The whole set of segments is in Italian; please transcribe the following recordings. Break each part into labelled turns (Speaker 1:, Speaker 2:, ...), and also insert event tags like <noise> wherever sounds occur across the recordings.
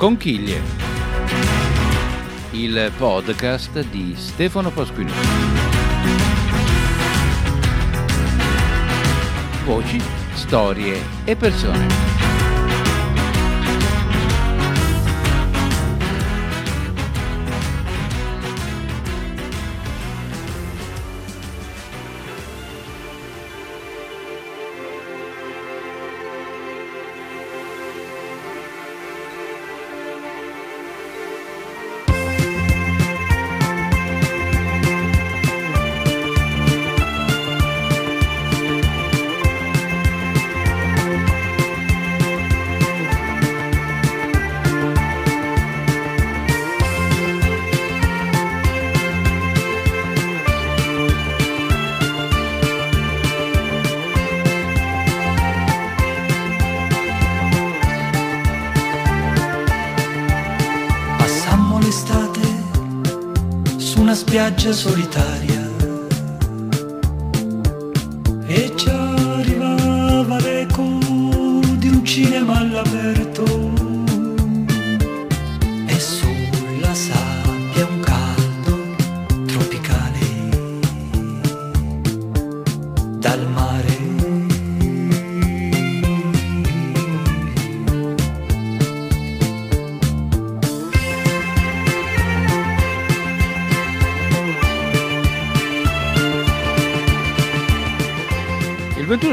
Speaker 1: Conchiglie, il podcast di Stefano Pasquini. Voci, storie e persone.
Speaker 2: Spiaggia solitaria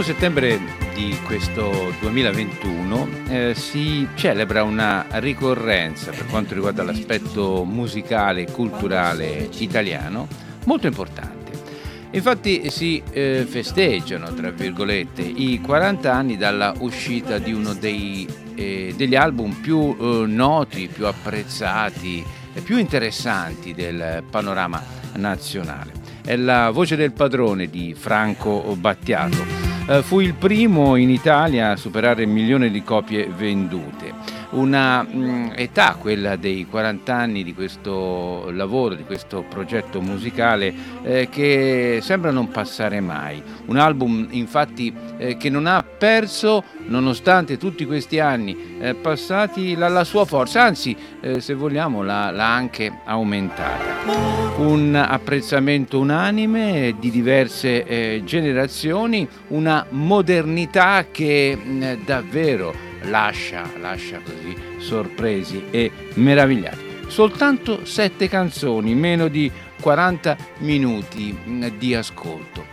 Speaker 1: settembre di questo 2021 eh, si celebra una ricorrenza per quanto riguarda l'aspetto musicale e culturale italiano molto importante. Infatti si eh, festeggiano, tra virgolette, i 40 anni dalla uscita di uno dei, eh, degli album più eh, noti, più apprezzati e più interessanti del panorama nazionale. È la voce del padrone di Franco Battiato fu il primo in Italia a superare il milione di copie vendute. Una mm, età, quella dei 40 anni di questo lavoro, di questo progetto musicale eh, che sembra non passare mai. Un album infatti eh, che non ha perso, nonostante tutti questi anni eh, passati, la, la, sua forza, anzi eh, se vogliamo l'ha, l'ha anche aumentata un apprezzamento unanime di diverse eh, generazioni, una modernità che eh, davvero lascia, lascia così sorpresi e meravigliati. Soltanto sette canzoni, meno di 40 minuti mh, di ascolto.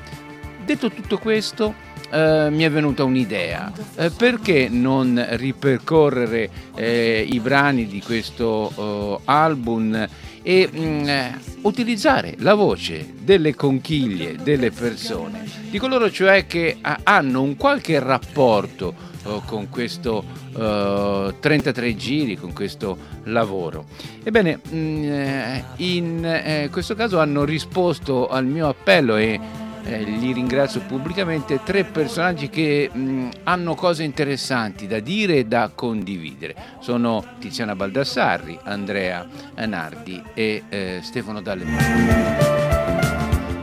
Speaker 1: Detto tutto questo, eh, mi è venuta un'idea. Eh, perché non ripercorrere eh, i brani di questo oh, album e mh, mm, eh, utilizzare la voce delle conchiglie delle persone, di coloro cioè che a, hanno un qualche rapporto con questo uh, 33 giri, con questo lavoro. Ebbene, mh, mm, eh, in eh, questo caso hanno risposto al mio appello e eh, li ringrazio pubblicamente, tre personaggi che mh, hanno cose interessanti da dire e da condividere. Sono Tiziana Baldassarri, Andrea Nardi e eh, Stefano D'Allemano.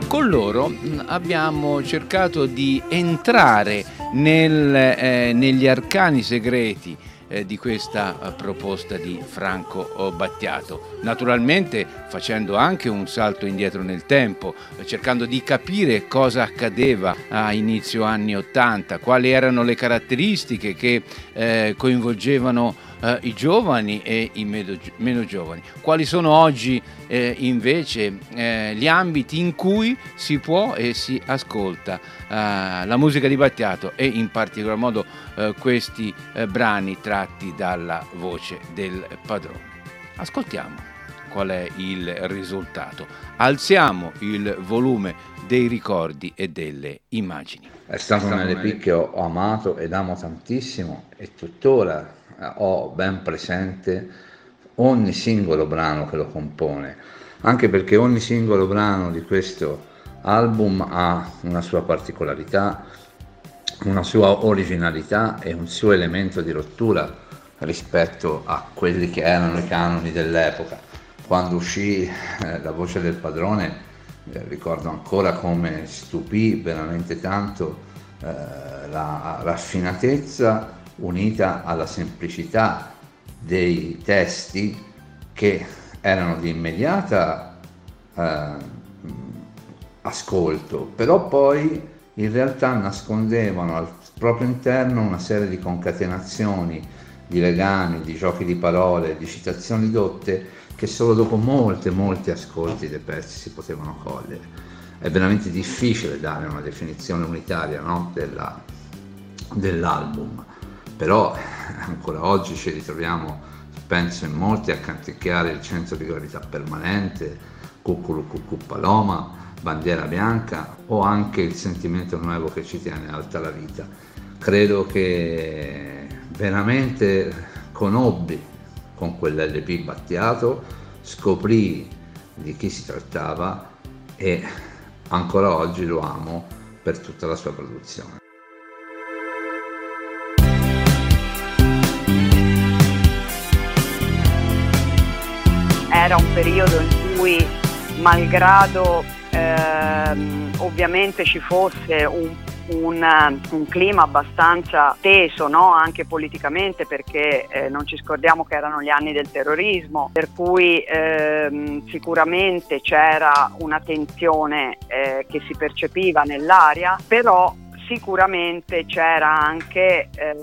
Speaker 1: Con loro mh, abbiamo cercato di entrare nel, eh, negli arcani segreti eh, di questa eh, proposta di Franco Battiato. Naturalmente facendo anche un salto indietro nel tempo, eh, cercando di capire cosa accadeva a inizio anni 80, quali erano le caratteristiche che eh, coinvolgevano eh, i giovani e i meno, meno giovani. Quali sono oggi eh, invece eh, gli ambiti in cui si può e si ascolta eh, la musica di Battiato e in particolar modo eh, questi eh, brani tratti dalla voce del padrone. Ascoltiamo qual è il risultato. Alziamo il volume dei ricordi e delle immagini.
Speaker 3: È stato un LP che ho amato ed amo tantissimo e tuttora ho ben presente ogni singolo brano che lo compone, anche perché ogni singolo brano di questo album ha una sua particolarità, una sua originalità e un suo elemento di rottura rispetto a quelli che erano i canoni dell'epoca. Quando uscì eh, La voce del padrone, eh, ricordo ancora come stupì veramente tanto eh, la raffinatezza unita alla semplicità dei testi che erano di immediata eh, ascolto, però poi in realtà nascondevano al proprio interno una serie di concatenazioni, di legami, di giochi di parole, di citazioni dotte che solo dopo molte, molti ascolti dei pezzi si potevano cogliere. È veramente difficile dare una definizione unitaria no? Della, dell'album, però ancora oggi ci ritroviamo, penso in molti, a canticchiare il centro di gravità permanente, Cuculu Cucù Paloma, bandiera bianca o anche il sentimento nuovo che ci tiene alta la vita. Credo che veramente conobbi con quell'LP battiato, scoprì di chi si trattava e ancora oggi lo amo per tutta la sua produzione.
Speaker 2: Era un periodo in cui, malgrado ehm, ovviamente ci fosse un, un, un, clima abbastanza teso no? anche politicamente perché eh, non ci scordiamo che erano gli anni del terrorismo per cui ehm, sicuramente c'era una tensione eh, che si percepiva nell'aria però sicuramente c'era anche eh,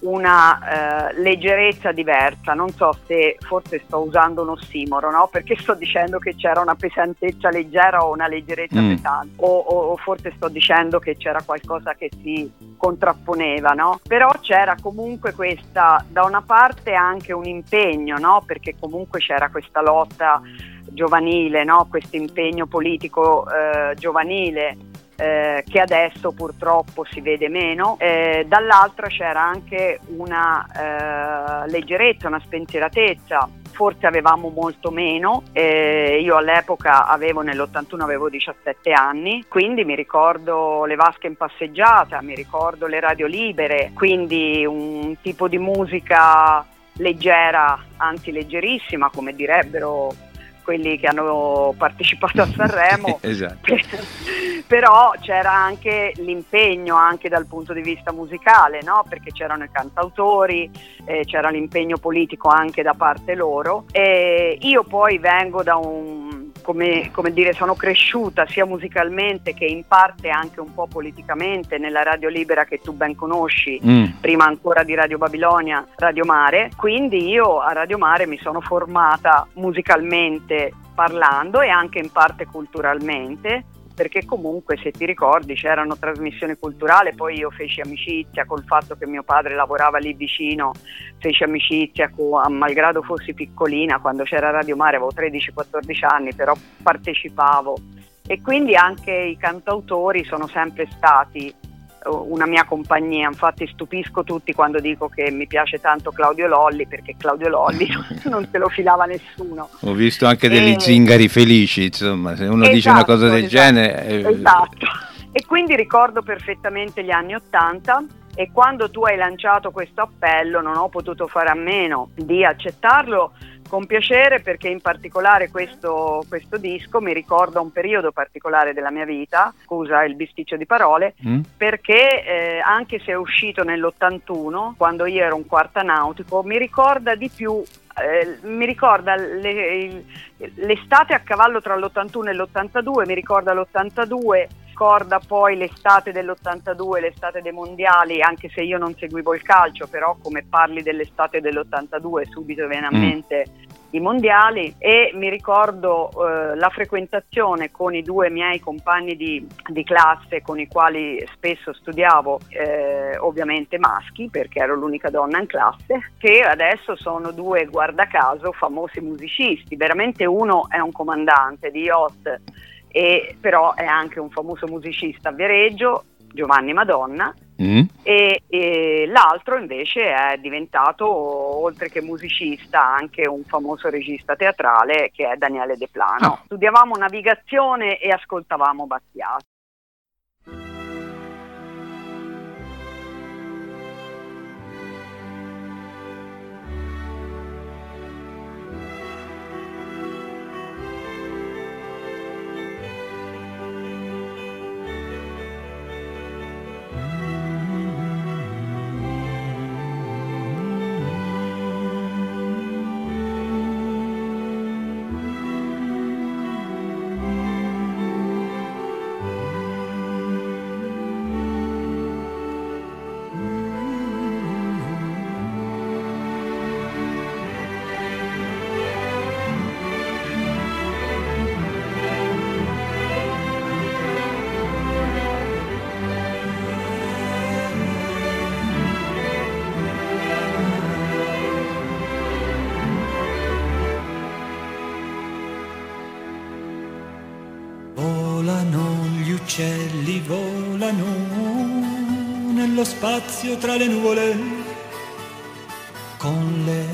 Speaker 2: una eh, leggerezza diversa, non so se forse sto usando un ossimoro, no? perché sto dicendo che c'era una pesantezza leggera o una leggerezza mm. pesante, o, o, o, forse sto dicendo che c'era qualcosa che si contrapponeva, no? però c'era comunque questa, da una parte anche un impegno, no? perché comunque c'era questa lotta giovanile, no? questo impegno politico eh, giovanile eh, che adesso purtroppo si vede meno, eh, dall'altra c'era anche una eh, leggerezza, una spensieratezza, forse avevamo molto meno, eh, io all'epoca avevo nell'81 avevo 17 anni, quindi mi ricordo le vasche in passeggiata, mi ricordo le radio libere, quindi un tipo di musica leggera, anzi leggerissima, come direbbero quelli che hanno partecipato a <laughs> Sanremo, esatto. <laughs> però c'era anche l'impegno anche dal punto di vista musicale, no? perché c'erano i cantautori, eh, c'era l'impegno politico anche da parte loro. E io poi vengo da un come, come, dire, sono cresciuta sia musicalmente che in parte anche un po' politicamente nella Radio Libera che tu ben conosci, mm. prima ancora di Radio Babilonia, Radio Mare. Quindi io a Radio Mare mi sono formata musicalmente parlando e anche in parte culturalmente perché comunque se ti ricordi c'erano trasmissioni culturali, poi io feci amicizia col fatto che mio padre lavorava lì vicino, feci amicizia con, malgrado fossi piccolina, quando c'era Radio Mare avevo 13-14 anni, però partecipavo. E quindi anche i cantautori sono sempre stati una mia compagnia, infatti stupisco tutti quando dico che mi piace tanto Claudio Lolli perché Claudio Lolli non <laughs> se lo filava nessuno.
Speaker 1: Ho visto anche degli e... zingari felici, insomma, se uno esatto, dice una cosa del
Speaker 2: esatto,
Speaker 1: genere...
Speaker 2: È... Esatto, e quindi ricordo perfettamente gli anni Ottanta e quando tu hai lanciato questo appello non ho potuto fare a meno di accettarlo con piacere perché in particolare questo, questo, disco mi ricorda un periodo particolare della mia vita, scusa il bisticcio di parole, mm. perché eh, anche se è uscito nell'81, quando io ero un quarta nautico, mi ricorda di più eh, mi ricorda le, l'estate a cavallo tra l'81 e l'82, mi ricorda l'82, ricorda poi l'estate dell'82, l'estate dei mondiali, anche se io non seguivo il calcio, però come parli dell'estate dell'82 subito viene a mm. mente i mondiali e mi ricordo eh, la frequentazione con i due miei compagni di, di classe con i quali spesso studiavo, eh, ovviamente maschi perché ero l'unica donna in classe, che adesso sono due, guarda caso, famosi musicisti, veramente uno è un comandante di yacht e però è anche un famoso musicista a Viareggio, Giovanni Madonna, Mm. E, e, l'altro invece è diventato, oltre che musicista, anche un famoso regista teatrale che è Daniele De Plano. Oh. Studiavamo navigazione e ascoltavamo Battiato.
Speaker 4: Spazio tra le nuvole, con le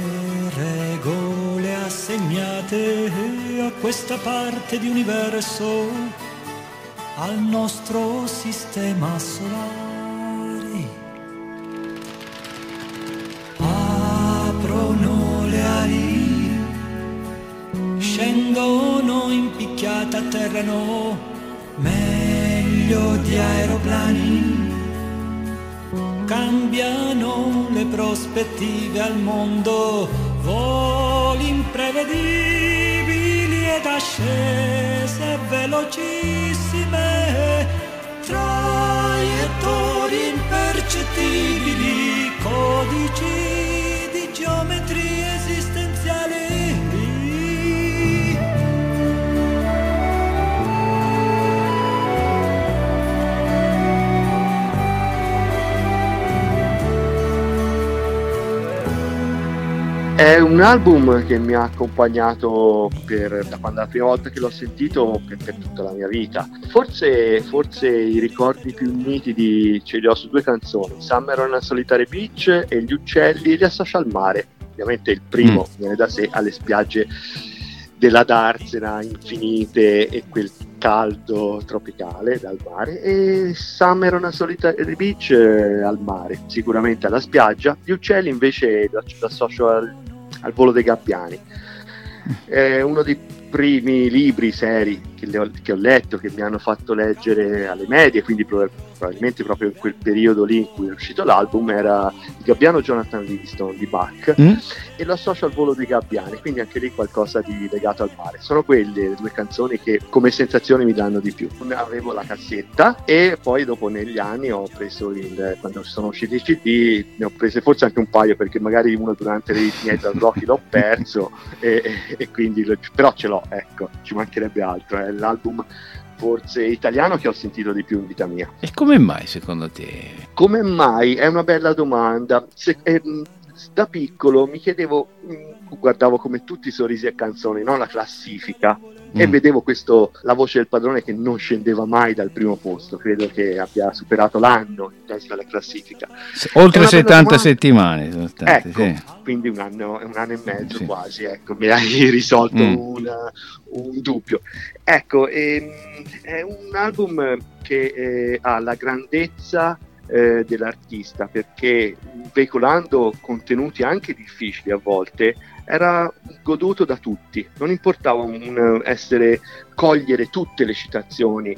Speaker 4: regole assegnate a questa parte di universo, al nostro sistema solare. Aprono le ali, scendono in picchiata, atterrano meglio di aeroplani cambiano le prospettive al mondo, voli imprevedibili ed ascese velocissime, traiettorie impercettibili, codici di geometrie
Speaker 5: È un album che mi ha accompagnato per, da quando la prima volta che l'ho sentito per, per tutta la mia vita. Forse, forse, i ricordi più nitidi ce li ho su due canzoni, Summer on a Solitary Beach e Gli uccelli li associo al mare. Ovviamente il primo
Speaker 1: Mm.
Speaker 5: viene da sé alle spiagge della Darsena infinite e quel caldo tropicale dal mare e Summer on a Solitary Beach eh, al mare, sicuramente alla spiaggia. Gli uccelli invece lo lo associo al, al volo dei gabbiani. È uno dei primi libri seri che, le ho, che ho letto, che mi hanno fatto leggere alle medie, quindi prob- probabilmente proprio in quel periodo lì in cui è uscito l'album, era Il gabbiano Jonathan Livingston di Bach
Speaker 1: Mm?
Speaker 5: e lo associo al volo dei gabbiani, quindi anche lì qualcosa di legato al mare. Sono quelle le due canzoni che come sensazioni mi danno di più. Avevo la cassetta e poi dopo negli anni ho preso il, quando sono usciti i CD, ne ho prese forse anche un paio perché magari uno durante i miei <laughs> traslochi l'ho perso e, e- e quindi lo- però ce l'ho, ecco, ci mancherebbe altro, è l'album forse italiano che ho sentito di più in vita mia.
Speaker 1: E come mai secondo te?
Speaker 5: Come mai? È una bella domanda. Se- ehm, da piccolo mi chiedevo, mm, guardavo come tutti i sorrisi e canzoni, no? la classifica, e
Speaker 1: Mm.
Speaker 5: vedevo questo, la voce del padrone che non scendeva mai dal primo posto. Credo che abbia superato l'anno in testa alla classifica.
Speaker 1: Oltre
Speaker 5: una bella
Speaker 1: 70
Speaker 5: domanda.
Speaker 1: settimane sono state,
Speaker 5: Ecco,
Speaker 1: sì.
Speaker 5: quindi un anno, un anno e mezzo
Speaker 1: Sì.
Speaker 5: quasi, ecco, mi hai <laughs> risolto
Speaker 1: Mm.
Speaker 5: una- un dubbio. Ecco, ehm, è un album che eh, ha la grandezza eh, dell'artista perché veicolando contenuti anche difficili a volte era goduto da tutti, non importava un essere cogliere tutte le citazioni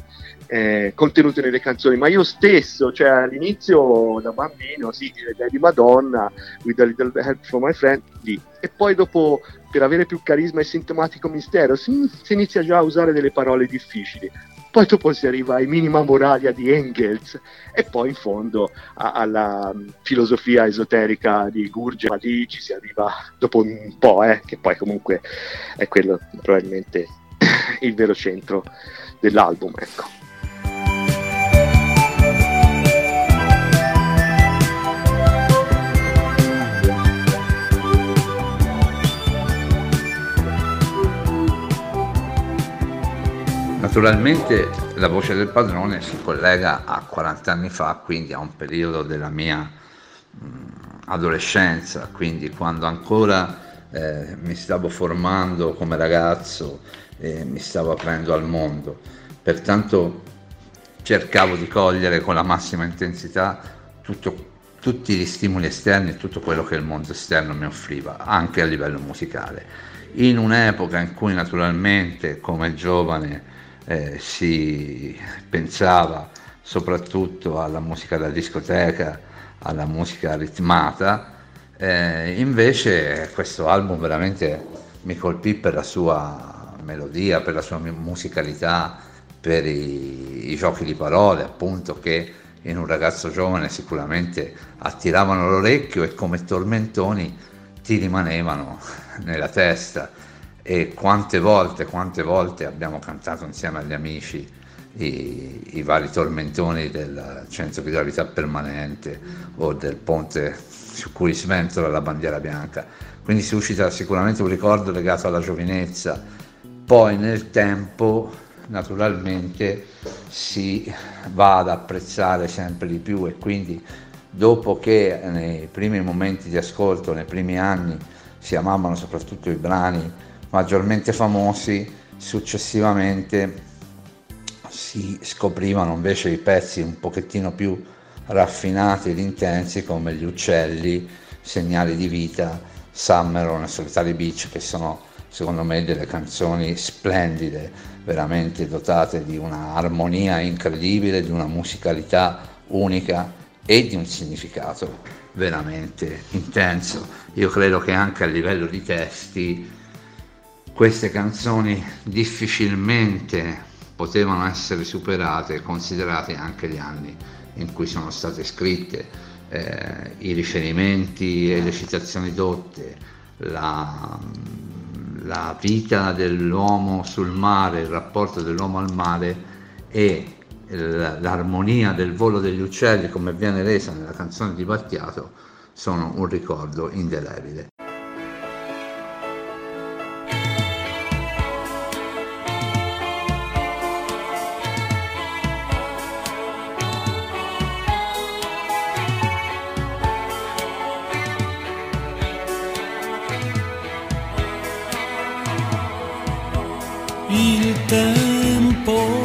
Speaker 5: eh, contenute nelle canzoni, ma io stesso, cioè all'inizio da bambino, sì, di Madonna, with a little help from my friend, lì. E poi dopo, per avere più carisma e sintomatico mistero, si, si inizia già a usare delle parole difficili. Poi dopo si arriva ai minima moralia di Engels e poi in fondo a- alla mm, filosofia esoterica di Gurge, ma lì ci si arriva dopo un po', eh, che poi comunque è quello probabilmente <coughs> il vero centro dell'album, ecco.
Speaker 3: Naturalmente la voce del padrone si collega a 40 anni fa, quindi a un periodo della mia mh, adolescenza, quindi quando ancora eh, mi stavo formando come ragazzo e mi stavo aprendo al mondo. Pertanto cercavo di cogliere con la massima intensità tutto- tutti gli stimoli esterni e tutto quello che il mondo esterno mi offriva, anche a livello musicale. In un'epoca in cui naturalmente come giovane eh, si pensava soprattutto alla musica da discoteca, alla musica ritmata, eh, invece questo album veramente mi colpì per la sua melodia, per la sua mu- musicalità, per i, i giochi di parole, appunto, che in un ragazzo giovane sicuramente attiravano l'orecchio e come tormentoni ti rimanevano nella testa. E quante volte, quante volte abbiamo cantato insieme agli amici i, i vari tormentoni del centro di gravità permanente o del ponte su cui sventola la bandiera bianca. Quindi suscita sicuramente un ricordo legato alla giovinezza. Poi nel tempo naturalmente si va ad apprezzare sempre di più e quindi dopo che nei primi momenti di ascolto, nei primi anni, si amavano soprattutto i brani maggiormente famosi, successivamente si scoprivano invece i pezzi un pochettino più raffinati ed intensi come Gli uccelli, Segnali di vita, Summer e Solitary Beach che sono secondo me delle canzoni splendide, veramente dotate di un'armonia incredibile, di una musicalità unica e di un significato veramente intenso. Io credo che anche a livello di testi queste canzoni difficilmente potevano essere superate, considerate anche gli anni in cui sono state scritte, eh, i riferimenti e le citazioni dotte, la, la vita dell'uomo sul mare, il rapporto dell'uomo al mare e l'armonia del volo degli uccelli come viene resa nella canzone di Battiato sono un ricordo indelebile.
Speaker 4: Tempo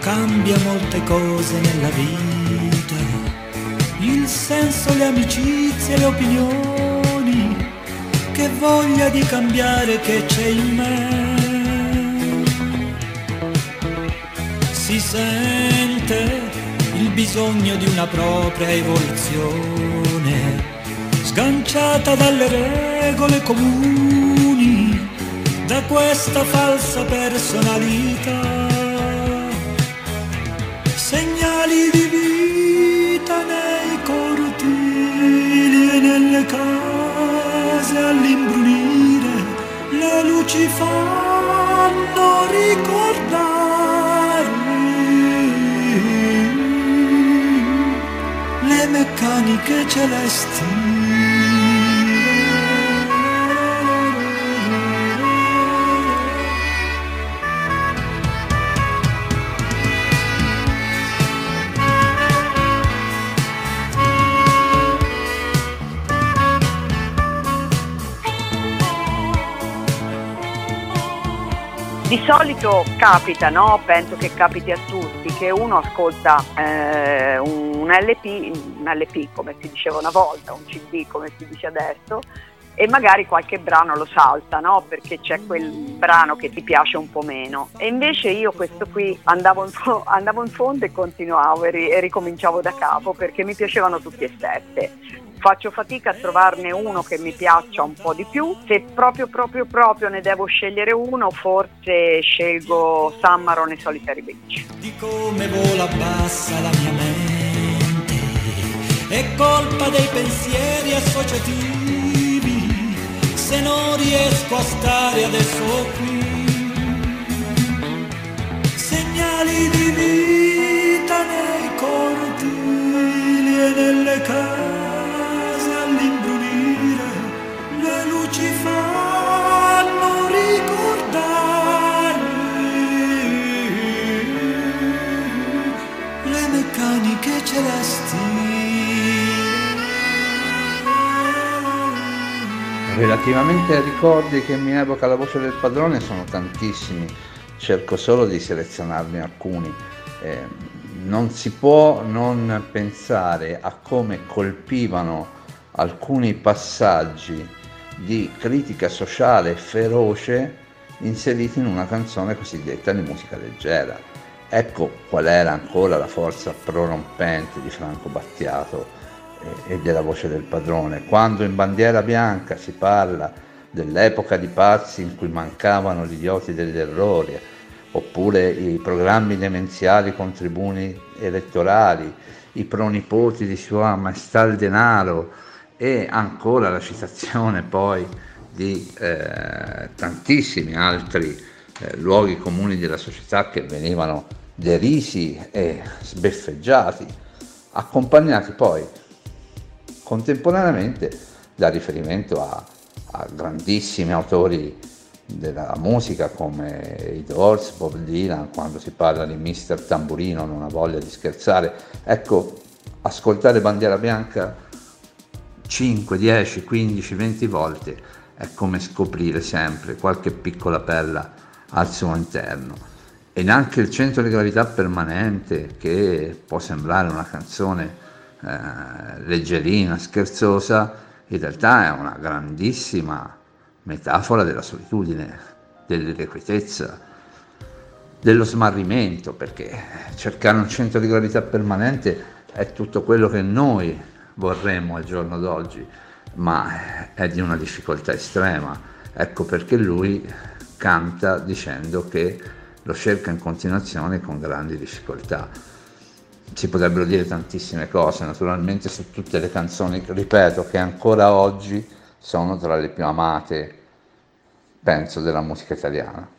Speaker 4: cambia molte cose nella vita, il senso, le amicizie, le opinioni, che voglia di cambiare che c'è in me. Si sente il bisogno di una propria evoluzione, sganciata dalle regole comuni, da questa falsa personalità segnali di vita nei cortili e nelle case all'imbrunire, le luci fanno ricordare le meccaniche celesti.
Speaker 2: Di solito capita, no? penso che capiti a tutti, che uno ascolta eh, un, LP, un LP come si diceva una volta, un CD come si dice adesso, e magari qualche brano lo salta, no? Perché c'è quel brano che ti piace un po' meno. E invece io questo qui andavo in, fo- andavo in fondo e continuavo e, ri- e ricominciavo da capo perché mi piacevano tutti e sette faccio fatica a trovarne uno che mi piaccia un po' di più. Se proprio proprio proprio ne devo scegliere uno, forse scelgo Sammaron e Solitary Beach.
Speaker 4: Di come vola bassa la mia mente, è colpa dei pensieri associativi, se non riesco a stare adesso qui. Segnali di vita nei cortili e nelle case
Speaker 3: Relativamente ai ricordi che mi evoca la voce del padrone sono tantissimi, cerco solo di selezionarne alcuni. Eh, non si può non pensare a come colpivano alcuni passaggi di critica sociale feroce inseriti in una canzone cosiddetta di musica leggera. Ecco qual era ancora la forza prorompente di Franco Battiato eh, e della voce del padrone. Quando in bandiera bianca si parla dell'epoca di pazzi in cui mancavano gli idioti degli errori, oppure i programmi demenziali con tribuni elettorali, i pronipoti di Sua Maestà il Denaro, e ancora la citazione poi di eh, tantissimi altri eh, luoghi comuni della società che venivano derisi e sbeffeggiati, accompagnati poi contemporaneamente da riferimento a, a grandissimi autori della musica come i Doors, Bob Dylan, quando si parla di Mister Tamburino non ha voglia di scherzare. Ecco, ascoltare Bandiera Bianca 5, 10, 15, 20 volte è come scoprire sempre qualche piccola perla al suo interno. E neanche il centro di gravità permanente, che può sembrare una canzone eh, leggerina, scherzosa, in realtà è una grandissima metafora della solitudine, dell'irrequietezza, dello smarrimento, perché cercare un centro di gravità permanente è tutto quello che noi vorremmo al giorno d'oggi, ma è di una difficoltà estrema. Ecco perché lui canta dicendo che lo cerca in continuazione con grandi difficoltà. Si potrebbero dire tantissime cose, naturalmente su tutte le canzoni, ripeto, che ancora oggi sono tra le più amate, penso, della musica italiana.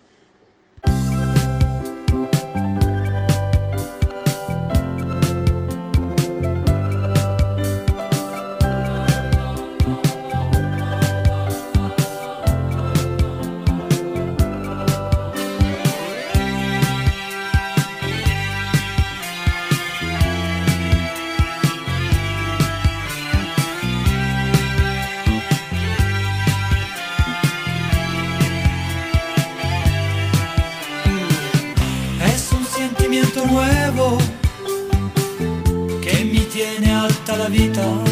Speaker 1: Qualcuno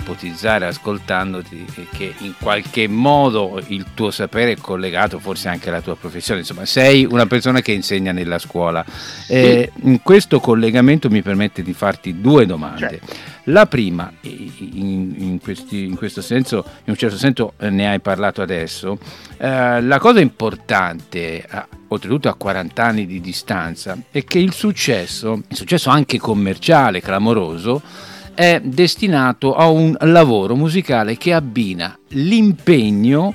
Speaker 1: ipotizzare ascoltandoti che in qualche modo il tuo sapere è collegato forse anche alla tua professione, insomma sei una persona che insegna nella scuola. Eh, in questo collegamento mi permette di farti due domande. Certo. La prima, in, in, questi, in, questo senso, in un certo senso eh, ne hai parlato adesso, eh, la cosa importante oltretutto a 40 anni di distanza, è che il successo, il successo anche commerciale, clamoroso, è destinato a un lavoro musicale che abbina l'impegno,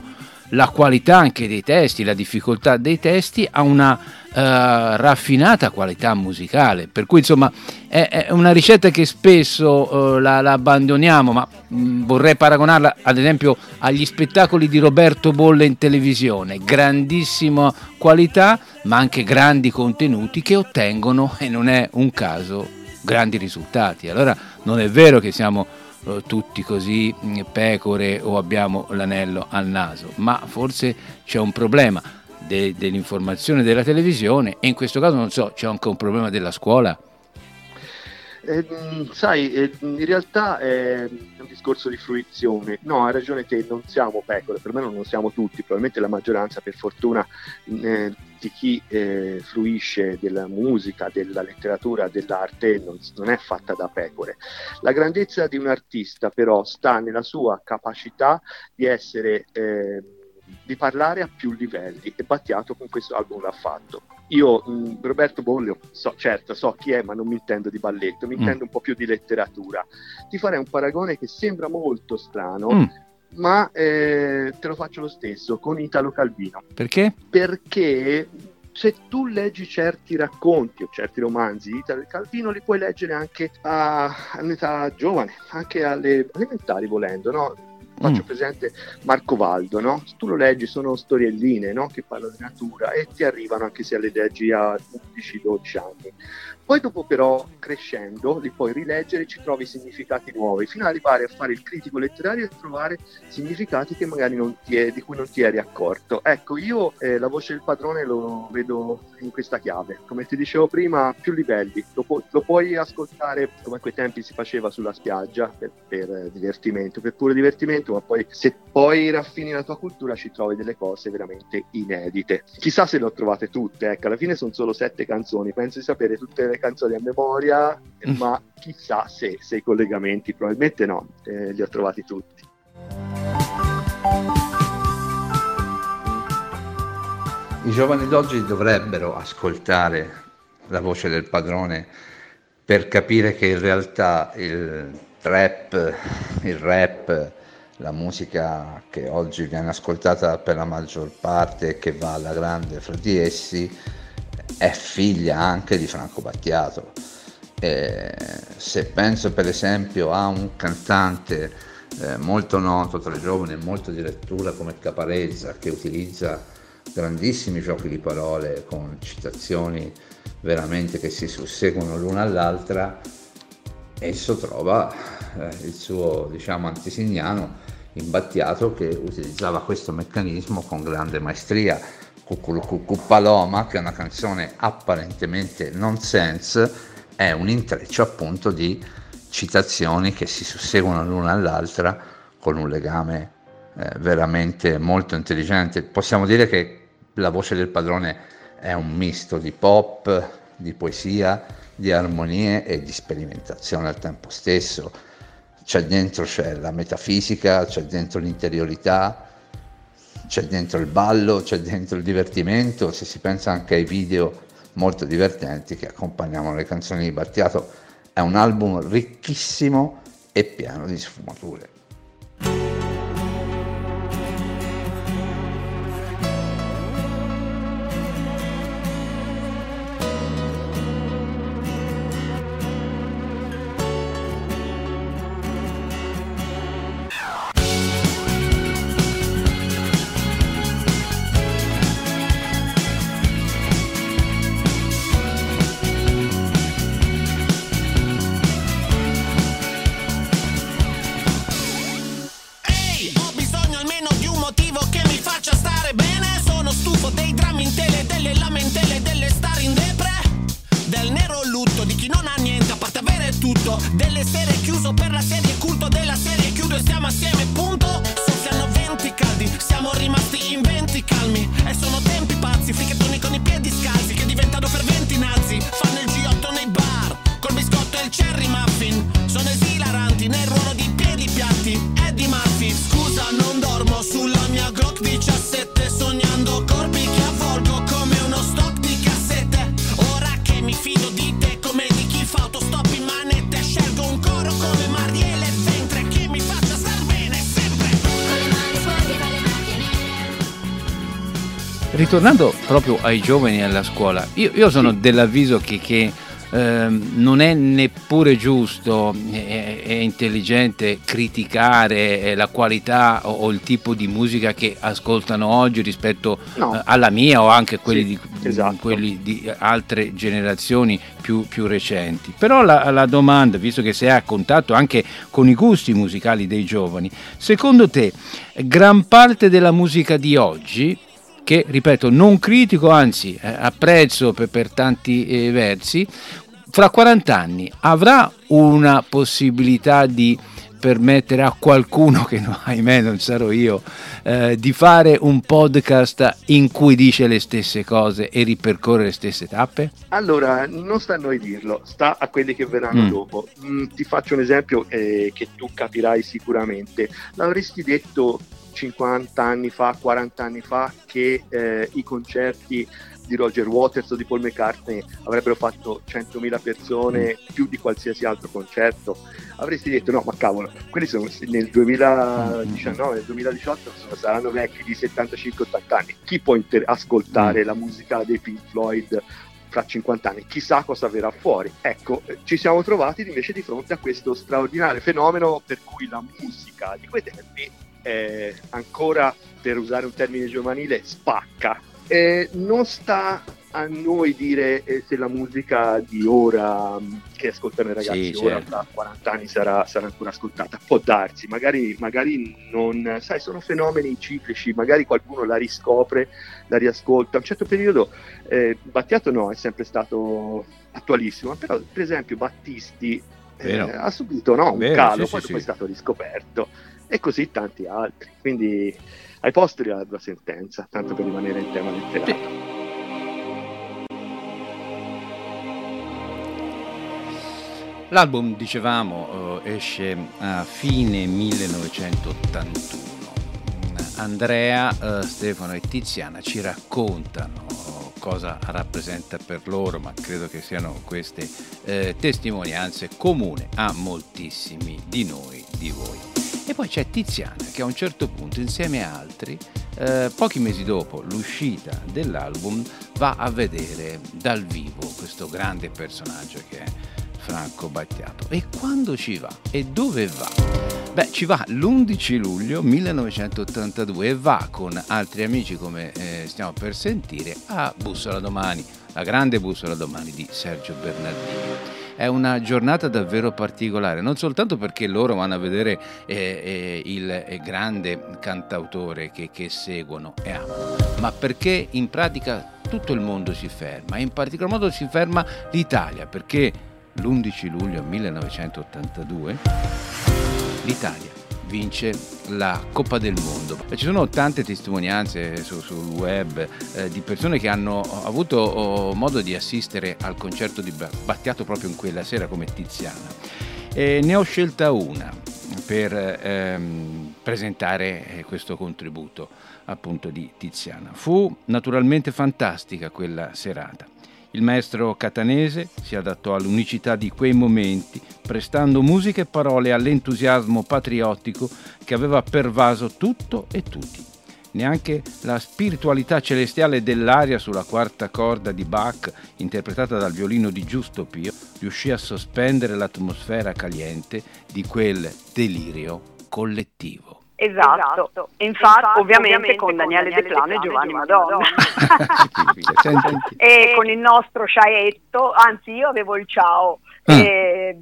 Speaker 1: la qualità anche dei testi, la difficoltà dei testi a una uh, raffinata qualità musicale. Per cui insomma è, è una ricetta che spesso uh, la, la, abbandoniamo, ma mh, mm, vorrei paragonarla ad esempio agli spettacoli di Roberto Bolle in televisione. Grandissima qualità, ma anche grandi contenuti che ottengono, e non è un caso, grandi risultati. Allora non è vero che siamo uh, tutti così mm, pecore o abbiamo l'anello al naso, ma forse c'è un problema de, dell'informazione della televisione e in questo caso non so, c'è anche un problema della scuola?
Speaker 5: Eh, sai, eh, in realtà è un discorso di fruizione. No, hai ragione te, non siamo pecore, per me non siamo tutti, probabilmente la maggioranza, per fortuna, eh, di chi eh, fruisce della musica, della letteratura, dell'arte non, non, è fatta da pecore. La grandezza di un artista però sta nella sua capacità di essere eh, di parlare a più livelli e Battiato con questo album l'ha fatto. Io, mh, mm, Roberto Bollio, so, certo, so chi è, ma non mi intendo di balletto, mi mm. intendo un po' più di letteratura. Ti farei un paragone che sembra molto strano, mm. ma eh, te lo faccio lo stesso con Italo Calvino.
Speaker 1: Perché?
Speaker 5: Perché se tu leggi certi racconti o certi romanzi di Italo Calvino li puoi leggere anche a, un'età giovane, anche alle elementari volendo, no? Faccio mm. presente Marco Valdo, no? tu lo leggi sono storielline no? che parlano di natura e ti arrivano anche se le leggi a 11-12 anni. Poi dopo però crescendo li puoi rileggere e ci trovi significati nuovi, fino ad arrivare a fare il critico letterario e trovare significati che magari è, di cui non ti eri accorto. Ecco, io eh, la voce del padrone lo vedo in questa chiave. Come ti dicevo prima, più livelli. Lo, pu- lo puoi ascoltare come a quei tempi si faceva sulla spiaggia per, per divertimento, per puro divertimento, ma poi se poi raffini la tua cultura ci trovi delle cose veramente inedite. Chissà se le ho trovate tutte, ecco, alla fine sono solo sette canzoni, penso di sapere tutte le canzoni a memoria, mm. ma chissà se, se, i collegamenti, probabilmente no, eh, li ho trovati tutti.
Speaker 3: I giovani d'oggi dovrebbero ascoltare la voce del padrone per capire che in realtà il trap, il rap, la musica che oggi viene ascoltata per la maggior parte e che va alla grande fra di essi è figlia anche di Franco Battiato. E se penso per esempio a un cantante eh, molto noto tra i giovani e molto di lettura come Caparezza che utilizza grandissimi giochi di parole con citazioni veramente che si susseguono l'una all'altra, esso trova eh, il suo diciamo antisignano in Battiato che utilizzava questo meccanismo con grande maestria. Cuculucucù Paloma, che è una canzone apparentemente nonsense, è un intreccio appunto di citazioni che si susseguono l'una all'altra con un legame eh, veramente molto intelligente. Possiamo dire che la voce del padrone è un misto di pop, di poesia, di armonie e di sperimentazione al tempo stesso. C'è dentro c'è la metafisica, c'è dentro l'interiorità, c'è dentro il ballo, c'è dentro il divertimento, se si pensa anche ai video molto divertenti che accompagnavano le canzoni di Battiato, è un album ricchissimo e pieno di sfumature.
Speaker 1: Ritornando proprio ai giovani e alla scuola, io, io sono sì. dell'avviso che, che eh, non è neppure giusto e, e intelligente criticare eh, la qualità o, o, il tipo di musica che ascoltano oggi rispetto no. eh, alla mia o anche quelli, sì, di, esatto. quelli di altre generazioni più, più recenti. Però la, la, domanda, visto che sei a contatto anche con i gusti musicali dei giovani, secondo te gran parte della musica di oggi che, ripeto, non critico, anzi eh, apprezzo per, per tanti eh, versi, fra 40 anni avrà una possibilità di permettere a qualcuno, che no, ahimè non sarò io, eh, di fare un podcast in cui dice le stesse cose e ripercorre le stesse tappe?
Speaker 5: Allora, non sta a noi dirlo, sta a quelli che verranno mm. dopo. Mm, ti faccio un esempio eh, che tu capirai sicuramente. L'avresti detto 50 anni fa, 40 anni fa, che eh, i concerti di Roger Waters o di Paul McCartney avrebbero fatto 100.000 persone mm. più di qualsiasi altro concerto, avresti detto no, ma cavolo, quelli sono nel 2019, nel 2018 sono, saranno vecchi di 75-80 anni. Chi può inter- ascoltare mm. la musica dei Pink Floyd fra 50 anni, chissà cosa verrà fuori. Ecco, ci siamo trovati invece di fronte a questo straordinario fenomeno per cui la musica di quei tempi eh, ancora, per usare un termine giovanile, spacca. Eh, non sta a noi dire eh, se la musica di ora mm, che ascoltano i ragazzi
Speaker 1: Sì,
Speaker 5: ora
Speaker 1: certo.
Speaker 5: tra 40 anni sarà, sarà ancora ascoltata. Può darsi, magari, magari non, sai, sono fenomeni ciclici, magari qualcuno la riscopre, la riascolta. A un certo periodo eh, Battiato no, è sempre stato attualissimo, però per esempio Battisti eh, ha subito no, un
Speaker 1: Vero,
Speaker 5: calo,
Speaker 1: sì,
Speaker 5: poi
Speaker 1: sì,
Speaker 5: dopo è stato riscoperto e così tanti altri. Quindi ai posteri la tua sentenza, tanto per rimanere in tema letterario.
Speaker 1: L'album, dicevamo, eh, esce a fine 1981. Andrea, eh, Stefano e Tiziana ci raccontano cosa rappresenta per loro, ma credo che siano queste eh, testimonianze comune a moltissimi di noi, di voi. E poi c'è Tiziana che a un certo punto, insieme a altri, eh, pochi mesi dopo l'uscita dell'album, va a vedere dal vivo questo grande personaggio che è Franco Battiato. E quando ci va? E dove va? Beh, ci va l'11 luglio 1982 e va con altri amici, come eh, stiamo per sentire, a Bussola Domani, la grande Bussola Domani di Sergio Bernardini. È una giornata davvero particolare, non soltanto perché loro vanno a vedere eh, eh, il eh, grande cantautore che, che seguono e amano, ma perché in pratica tutto il mondo si ferma, e in particolar modo si ferma l'Italia, perché l'11 luglio 1982 l'Italia vince la Coppa del Mondo. Ci sono tante testimonianze su- sul web eh, di persone che hanno avuto oh, modo di assistere al concerto di Ba- Battiato proprio in quella sera come Tiziana. E ne ho scelta una per ehm, presentare eh, questo contributo appunto di Tiziana. Fu naturalmente fantastica quella serata. Il maestro catanese si adattò all'unicità di quei momenti, prestando musica e parole all'entusiasmo patriottico che aveva pervaso tutto e tutti. Neanche la spiritualità celestiale dell'aria sulla quarta corda di Bach, interpretata dal violino di Giusto Pio, riuscì a sospendere l'atmosfera caliente di quel delirio collettivo.
Speaker 2: Esatto, infatti ovviamente, con Daniele De Plano e Giovanni Madonna. <laughs>
Speaker 1: Senti-
Speaker 2: e con il nostro ciaetto, anzi io avevo il ciao.
Speaker 1: Ah.
Speaker 2: E,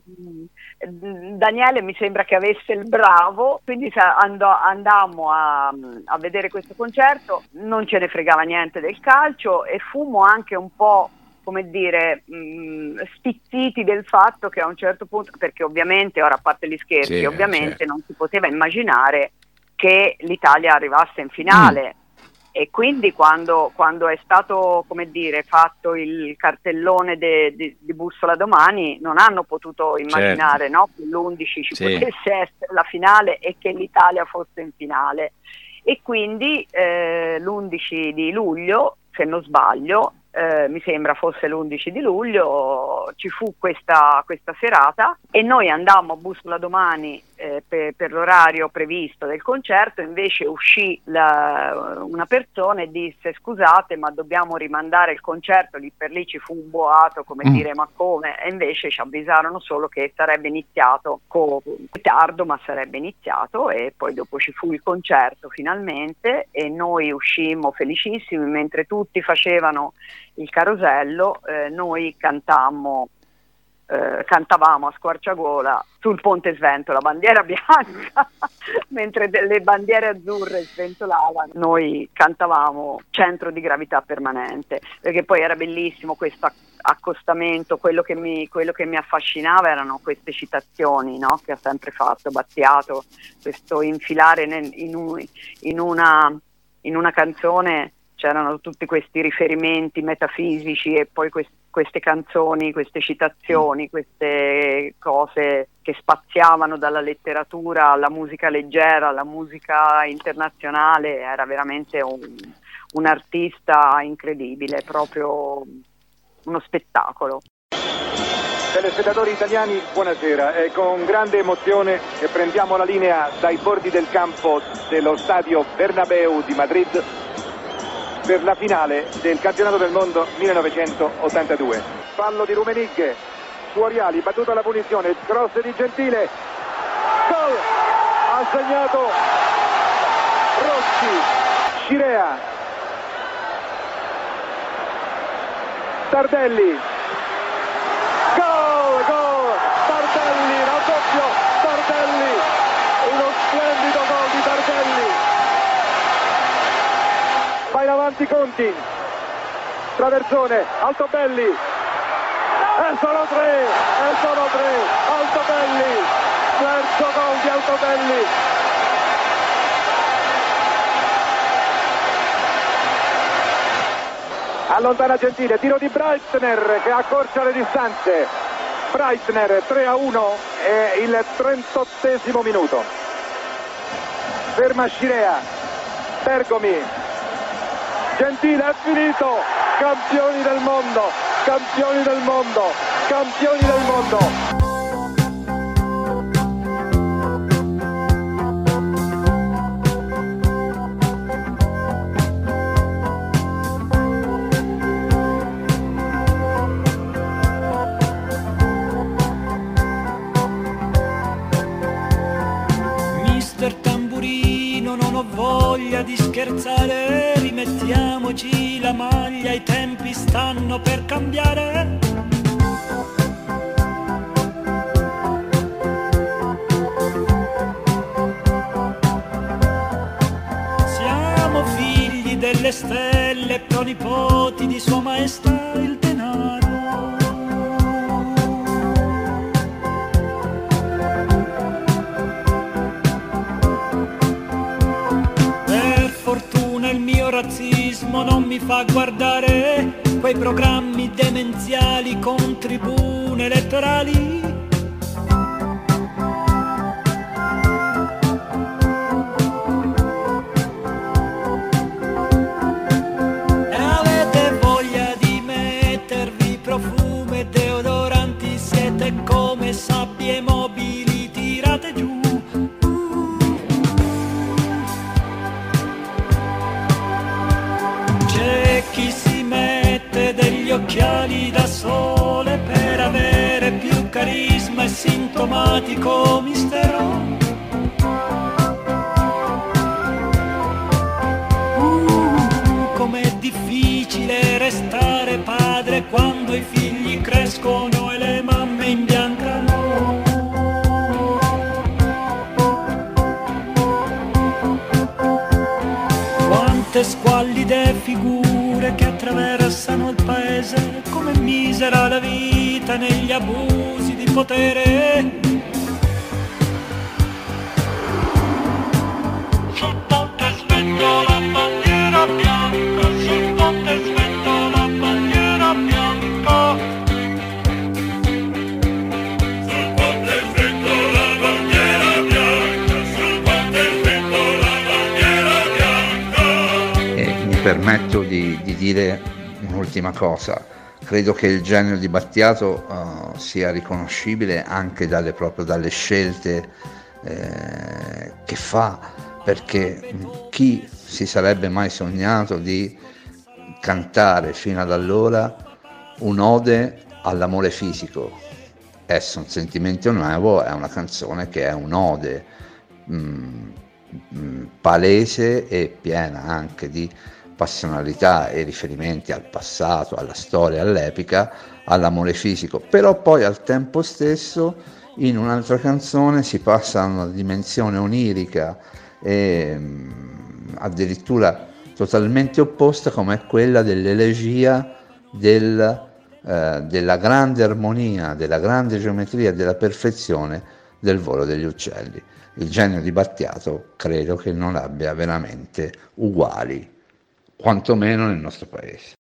Speaker 2: Daniele mi sembra che avesse il bravo, quindi andò- andammo a, a vedere questo concerto, non ce ne fregava niente del calcio e fummo anche un po' come dire, mh, stizziti del fatto che a un certo punto, perché ovviamente, ora a parte gli scherzi,
Speaker 1: Sì,
Speaker 2: ovviamente
Speaker 1: certo.
Speaker 2: non si poteva immaginare che l'Italia arrivasse in finale. E quindi quando, quando è stato, come dire, fatto il cartellone di- Bussola domani, non hanno potuto immaginare no, che l'11 ci
Speaker 1: Sì.
Speaker 2: potesse essere la finale e che l'Italia fosse in finale. E quindi eh, l'11 di luglio, se non sbaglio, eh, mi sembra fosse l'11 di luglio, ci fu questa, questa serata e noi andammo a Bussola domani eh, per, per l'orario previsto del concerto, invece uscì la- una persona e disse scusate ma dobbiamo rimandare il concerto, lì per lì ci fu un boato come
Speaker 1: Mm.
Speaker 2: dire ma come e invece ci avvisarono solo che sarebbe iniziato con ritardo ma sarebbe iniziato e poi dopo ci fu il concerto finalmente e noi uscimmo felicissimi mentre tutti facevano il carosello, eh, noi cantammo, eh, cantavamo a squarciagola sul Ponte Svento la bandiera <laughs> bianca, mentre delle bandiere azzurre sventolavano, noi cantavamo centro di gravità permanente, perché poi era bellissimo questo acc- accostamento, quello che mi, quello che mi affascinava erano queste citazioni no? che ha sempre fatto Battiato, questo infilare nel- in, un- in una, in una canzone c'erano tutti questi riferimenti metafisici e poi quest- queste canzoni, queste citazioni, queste cose che spaziavano dalla letteratura alla musica leggera, alla musica internazionale, era veramente un, un artista incredibile, proprio uno spettacolo.
Speaker 6: Telespettatori italiani, buonasera. È con grande emozione che prendiamo la linea dai bordi del campo dello stadio Bernabeu di Madrid per la finale del campionato del mondo 1982. Fallo di Rumenig, Suoriali, battuta alla punizione, cross di Gentile, gol! Ha segnato Rossi, Scirea, Tardelli, Va in avanti Conti, traversone, Altobelli, e sono tre, e sono tre, Altobelli, terzo gol di Altobelli. Allontana Gentile, tiro di Breitner che accorcia le distanze. Breitner 3 a 1 è il 38 minuto. Ferma Scirea, Bergomi, Gentile è finito, campioni del mondo, campioni del mondo, campioni del mondo.
Speaker 4: Voglia di scherzare, rimettiamoci la maglia, i tempi stanno per cambiare. Siamo figli delle stelle, pronipoti di Sua Maestà il mi fa guardare quei programmi demenziali con tribune elettorali. Sintomatico mistero. Uh, com'è difficile restare padre quando i figli crescono e le mamme imbiancano. Quante squallide figure che attraversano il paese, come misera la vita negli abusi potere. Sul ponte svento la bandiera bianca, sul ponte svento la bandiera bianca. Sul ponte svento la bandiera bianca, sul ponte svento la bandiera bianca.
Speaker 3: E mi permetto di, di dire un'ultima cosa. Credo che il genio di Battiato eh, sia riconoscibile anche dalle, proprio dalle scelte eh, che fa, perché chi si sarebbe mai sognato di cantare fino ad allora un'ode all'amore fisico? Esso un sentimento nuovo è una canzone che è un'ode mm, mm, palese e piena anche di passionalità e riferimenti al passato, alla storia, all'epica, all'amore fisico, però poi al tempo stesso in un'altra canzone si passa a una dimensione onirica e mm, addirittura totalmente opposta come quella dell'elegia del, eh, della grande armonia, della grande geometria, della perfezione del volo degli uccelli. Il genio di Battiato credo che non abbia veramente uguali, quantomeno nel nostro paese.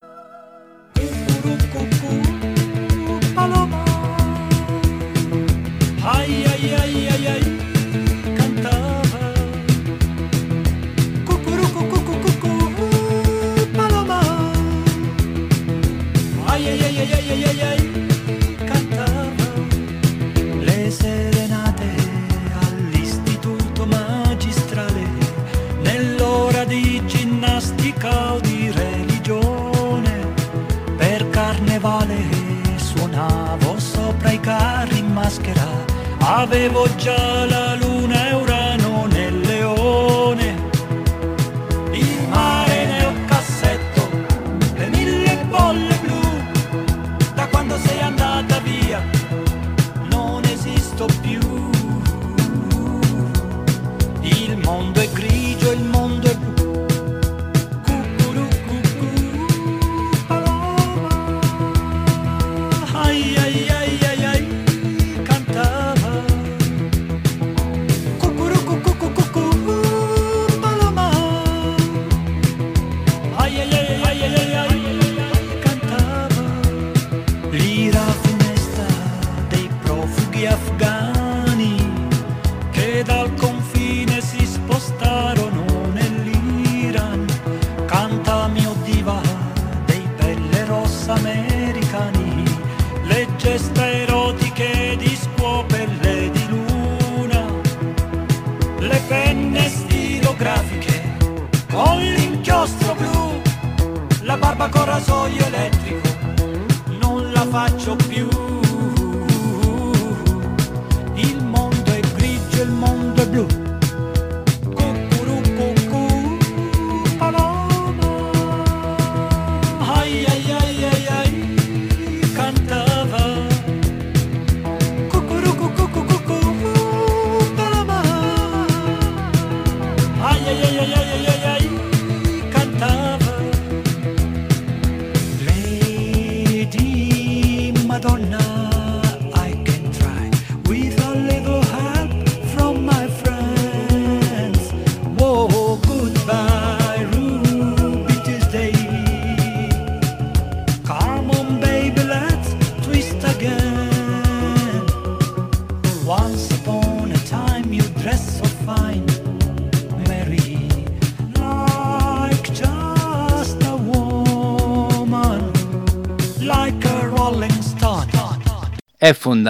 Speaker 4: La barba con rasoio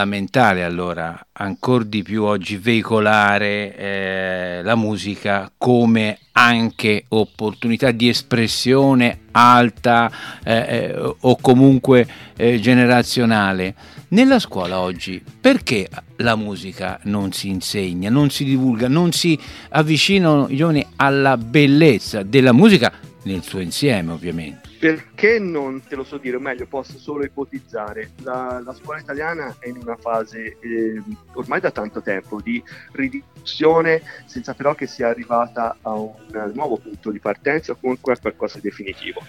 Speaker 1: fondamentale allora ancora di più oggi veicolare eh, la musica come anche opportunità di espressione alta eh, eh, o comunque eh, generazionale. Nella scuola oggi perché la musica non si insegna, non si divulga, non si avvicinano i giovani alla bellezza della musica nel suo insieme ovviamente?
Speaker 5: Perché non te lo so dire, o meglio, posso solo ipotizzare. La, la scuola italiana è in una fase eh, ormai da tanto tempo di riduzione, senza però che sia arrivata a un nuovo punto di partenza o comunque a qualcosa di definitivo.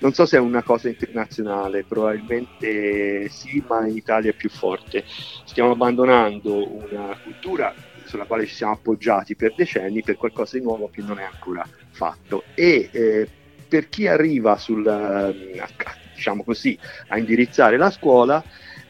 Speaker 5: Non so se è una cosa internazionale, probabilmente sì, ma in Italia è più forte. Stiamo abbandonando una cultura sulla quale ci siamo appoggiati per decenni per qualcosa di nuovo che non è ancora fatto. E eh, per chi arriva sul, eh, diciamo così, a indirizzare la scuola,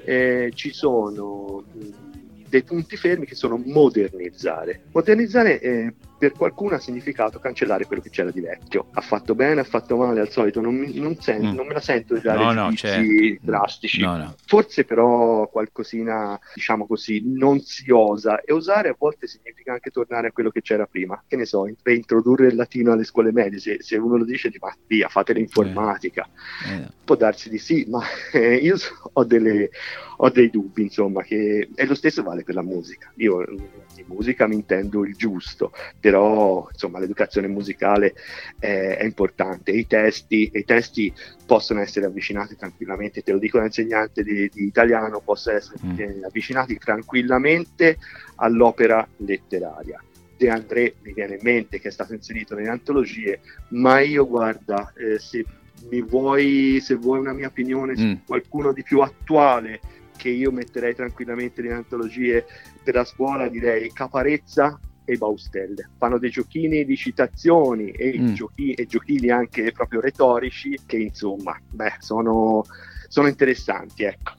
Speaker 5: eh, ci sono mh, dei punti fermi che sono modernizzare. Modernizzare eh, per qualcuno ha significato cancellare quello che c'era di vecchio. Ha fatto bene, ha fatto male, al solito non, mi, non, sen-
Speaker 1: Mm.
Speaker 5: non me la sento di dare
Speaker 1: No, no, certo.
Speaker 5: drastici.
Speaker 1: No, no.
Speaker 5: Forse però qualcosina, diciamo così, non si osa e osare a volte significa anche tornare a quello che c'era prima. Che ne so, in- reintrodurre il latino alle scuole medie, se, se uno lo dice, di ma via, fate l'informatica.
Speaker 1: Eh,
Speaker 5: Può darsi di sì, ma eh, <laughs> io so- ho, delle- ho dei dubbi, insomma, che e lo stesso vale per la musica. Io mm, di musica mi intendo il giusto, però insomma l'educazione musicale è, è importante. I testi, i testi possono essere avvicinati tranquillamente, te lo dico da insegnante di, di italiano, possono essere
Speaker 1: Mm.
Speaker 5: eh, avvicinati tranquillamente all'opera letteraria. De André mi viene in mente che è stato inserito nelle antologie, ma io guarda, eh, se mi vuoi, se vuoi una mia opinione su
Speaker 1: Mm.
Speaker 5: qualcuno di più attuale che io metterei tranquillamente nelle antologie per la scuola, direi Caparezza e Baustelle. Fanno dei giochini di citazioni e,
Speaker 1: Mm.
Speaker 5: giochi- e giochini anche proprio retorici che insomma, beh, sono, sono interessanti, ecco.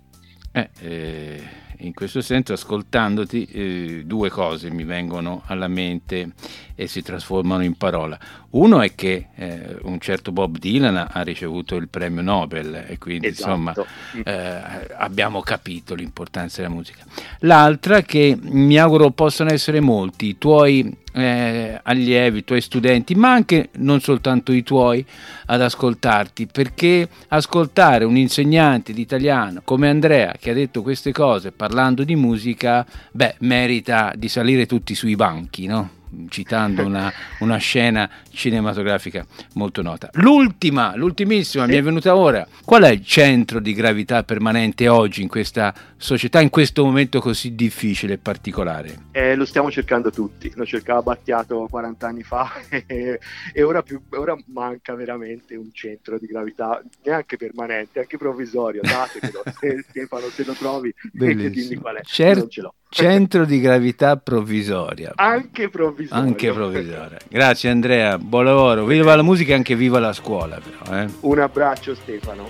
Speaker 1: Eh, eh, in questo senso, ascoltandoti, eh, due cose mi vengono alla mente e si trasformano in parola. Uno è che eh, un certo Bob Dylan ha ricevuto il premio Nobel e quindi insomma
Speaker 5: Esatto. Mm.
Speaker 1: eh, abbiamo capito l'importanza della musica. L'altra che mi auguro possano essere molti i tuoi eh, allievi, i tuoi studenti, ma anche non soltanto i tuoi ad ascoltarti, perché ascoltare un insegnante di italiano come Andrea che ha detto queste cose parlando di musica, beh, merita di salire tutti sui banchi, no? Citando una, una scena cinematografica molto nota. L'ultima, l'ultimissima, mi è venuta ora. Qual è il centro di gravità permanente oggi in questa società, in questo momento così difficile e particolare?
Speaker 5: Eh, lo stiamo cercando tutti, lo cercava Battiato 40 anni fa <laughs> e, e ora, più- ora manca veramente un centro di gravità neanche permanente, anche provvisorio. Datemelo, <laughs> se, Stefano, se lo trovi, dimmi qual è.
Speaker 1: Cer-
Speaker 5: non ce l'ho.
Speaker 1: Centro di gravità provvisoria.
Speaker 5: Anche provvisoria.
Speaker 1: Anche provvisoria. Grazie Andrea, buon lavoro. Viva la musica e anche viva la scuola però. Eh.
Speaker 5: Un abbraccio Stefano.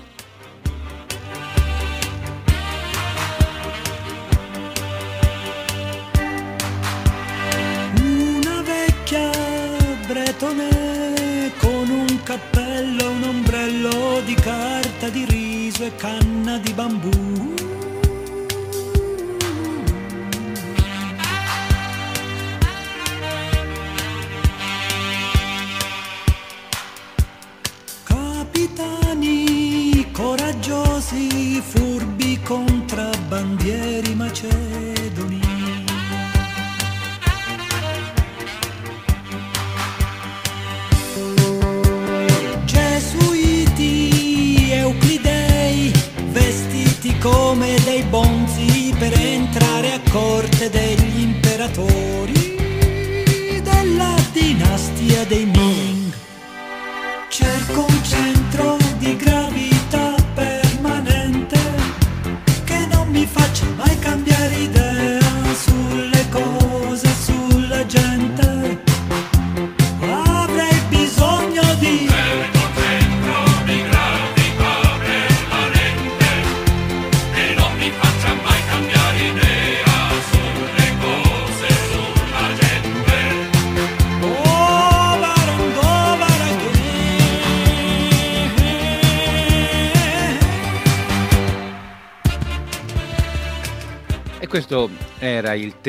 Speaker 4: Una vecchia bretone con un cappello, un ombrello di carta di riso
Speaker 1: e canna di bambù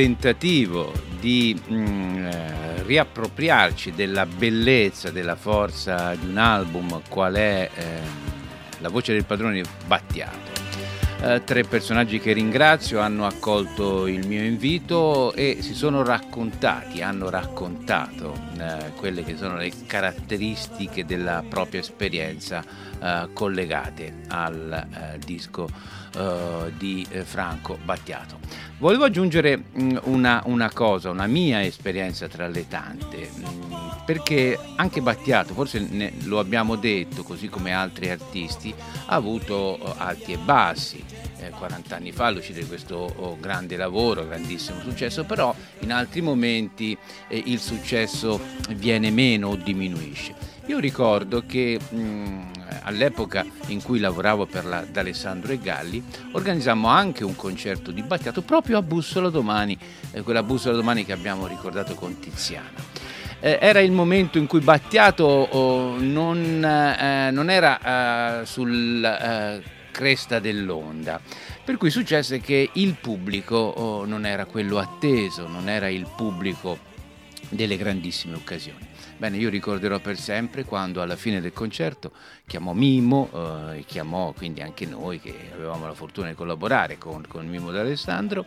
Speaker 1: tentativo di mm, eh, riappropriarci della bellezza, della forza di un album qual è ehm, La voce del padrone Battiato. Eh, tre personaggi che ringrazio hanno accolto il mio invito e si sono raccontati, hanno raccontato eh, quelle che sono le caratteristiche della propria esperienza eh, collegate al eh, disco eh, di Franco Battiato. Volevo aggiungere mh, una, una cosa, una mia esperienza tra le tante, mh, perché anche Battiato, forse ne- lo abbiamo detto, così come altri artisti, ha avuto alti e bassi. Eh, 40 anni fa all'uscita di questo oh, grande lavoro, grandissimo successo, però in altri momenti il successo viene meno o diminuisce. Io ricordo che mh, all'epoca in cui lavoravo per la D'Alessandro e Galli organizzammo anche un concerto di Battiato proprio a Bussola Domani, eh, quella Bussola Domani che abbiamo ricordato con Tiziana. Eh, era il momento in cui Battiato oh, non, eh, non era eh, sul eh, cresta dell'onda, per cui successe che il pubblico oh, non era quello atteso, non era il pubblico delle grandissime occasioni. Bene, io ricorderò per sempre quando alla fine del concerto chiamò Mimo eh, chiamò quindi anche noi che avevamo la fortuna di collaborare con, con Mimo D'Alessandro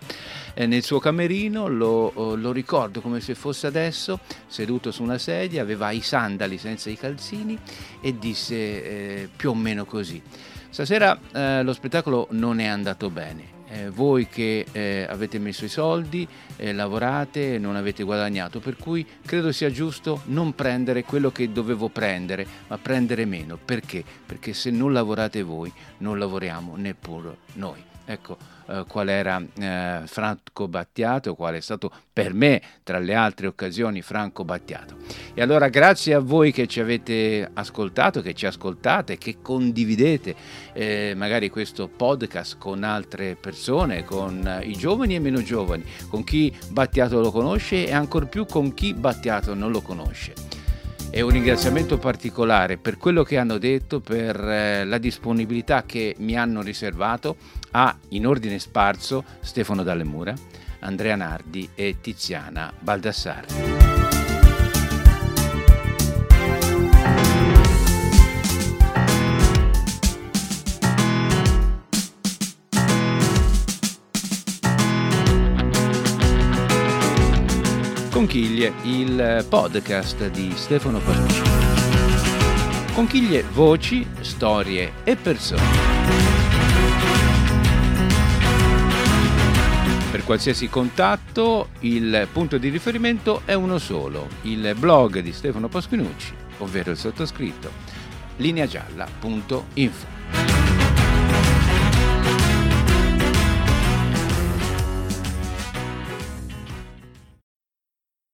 Speaker 1: eh, nel suo camerino, lo, oh, lo ricordo come se fosse adesso, seduto su una sedia, aveva i sandali senza i calzini e disse eh, più o meno così. Stasera eh, lo spettacolo non è andato bene. Eh, voi che eh, avete messo i soldi, eh, lavorate, non avete guadagnato, per cui credo sia giusto non prendere quello che dovevo prendere, ma prendere meno. Perché? Perché se non lavorate voi, non lavoriamo neppure noi. Ecco eh, qual era eh, Franco Battiato, qual è stato per me, tra le altre occasioni, Franco Battiato. E allora grazie a voi che ci avete ascoltato, che ci ascoltate, che condividete eh, magari questo podcast con altre persone, con eh, i giovani e meno giovani, con chi Battiato lo conosce e ancor più con chi Battiato non lo conosce. E un ringraziamento particolare per quello che hanno detto, per eh, la disponibilità che mi hanno riservato a, in ordine sparso, Stefano Dalle Mura, Andrea Nardi e Tiziana Baldassarre. Conchiglie, il podcast di Stefano Palucci. Conchiglie, voci, storie e persone. Per qualsiasi contatto il punto di riferimento è uno solo, il blog di Stefano Pasquinucci, ovvero il sottoscritto, lineagialla.info.